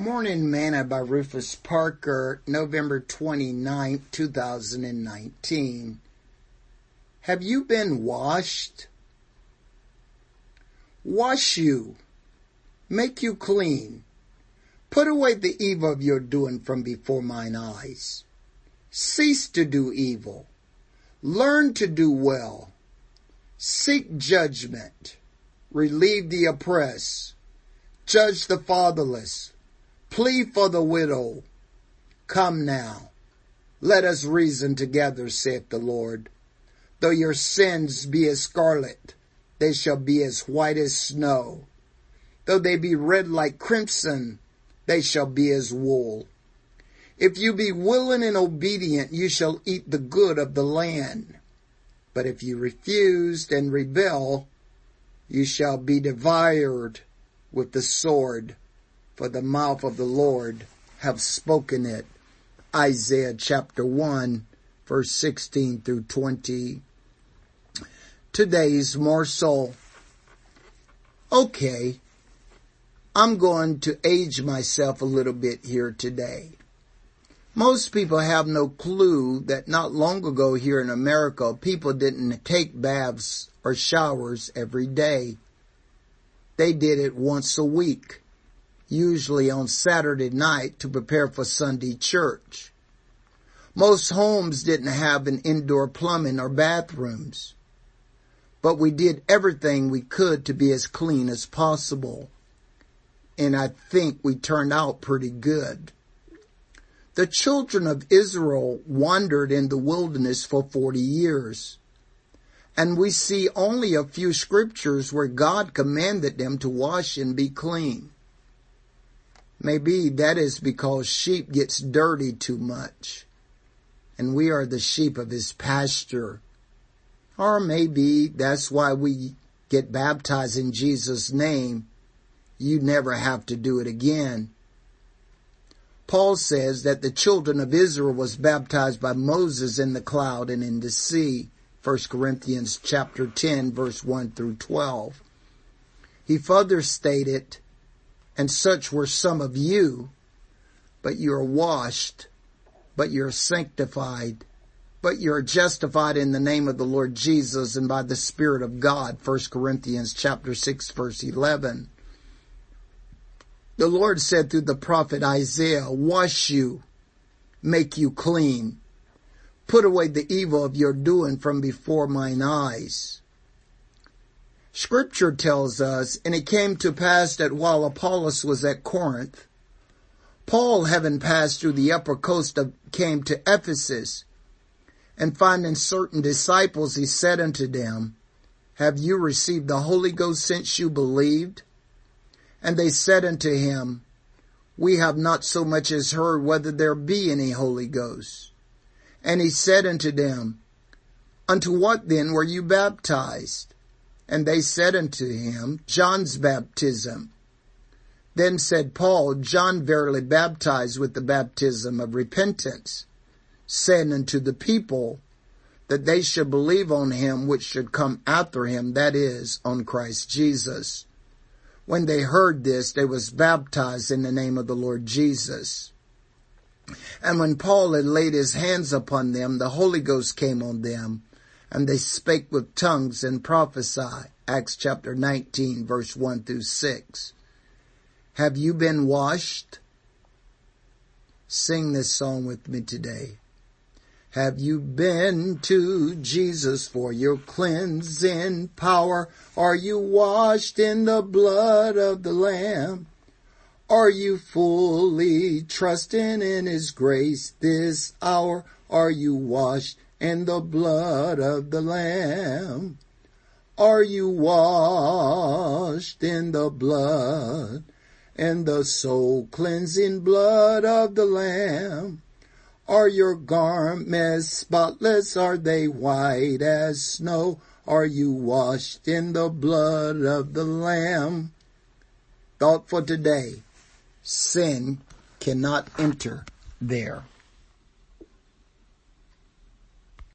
Morning Manna by Rufus Parker, November 29, 2019. Have you been washed? Wash you. Make you clean. Put away the evil of your doing from before mine eyes. Cease to do evil. Learn to do well. Seek judgment. Relieve the oppressed. Judge the fatherless Plead for the widow. Come now. Let us reason together, saith the Lord. Though your sins be as scarlet, they shall be as white as snow. Though they be red like crimson, they shall be as wool. If you be willing and obedient, you shall eat the good of the land. But if you refuse and rebel, you shall be devoured with the sword for the mouth of the Lord have spoken it. Isaiah chapter 1 verse 16 through 20. Today's morsel. Okay, I'm going to age myself a little bit here today. Most people have no clue that not long ago here in America, people didn't take baths or showers every day. They did it once a week usually on Saturday night to prepare for Sunday church. Most homes didn't have an indoor plumbing or bathrooms, but we did everything we could to be as clean as possible. And I think we turned out pretty good. The children of Israel wandered in the wilderness for 40 years. And we see only a few scriptures where God commanded them to wash and be clean. Maybe that is because sheep gets dirty too much and we are the sheep of his pasture. Or maybe that's why we get baptized in Jesus' name. You never have to do it again. Paul says that the children of Israel was baptized by Moses in the cloud and in the sea. 1 Corinthians chapter 10 verse 1 through 12. He further stated and such were some of you, but you're washed, but you're sanctified, but you're justified in the name of the Lord Jesus and by the Spirit of God. 1 Corinthians chapter 6 verse 11. The Lord said through the prophet Isaiah, wash you, make you clean, put away the evil of your doing from before mine eyes. Scripture tells us, and it came to pass that while Apollos was at Corinth, Paul, having passed through the upper coast, of, came to Ephesus, and finding certain disciples, he said unto them, Have you received the Holy Ghost since you believed? And they said unto him, We have not so much as heard whether there be any Holy Ghost. And he said unto them, Unto what then were you baptized? And they said unto him, John's baptism. Then said Paul, John verily baptized with the baptism of repentance, saying unto the people that they should believe on him which should come after him, that is, on Christ Jesus. When they heard this, they was baptized in the name of the Lord Jesus. And when Paul had laid his hands upon them, the Holy Ghost came on them, and they spake with tongues and prophesy. Acts chapter 19 verse 1 through 6. Have you been washed? Sing this song with me today. Have you been to Jesus for your cleansing power? Are you washed in the blood of the Lamb? Are you fully trusting in His grace this hour? Are you washed in the blood of the Lamb? Are you washed in the blood and the soul cleansing blood of the Lamb? Are your garments spotless? Are they white as snow? Are you washed in the blood of the Lamb? Thought for today. Sin cannot enter there.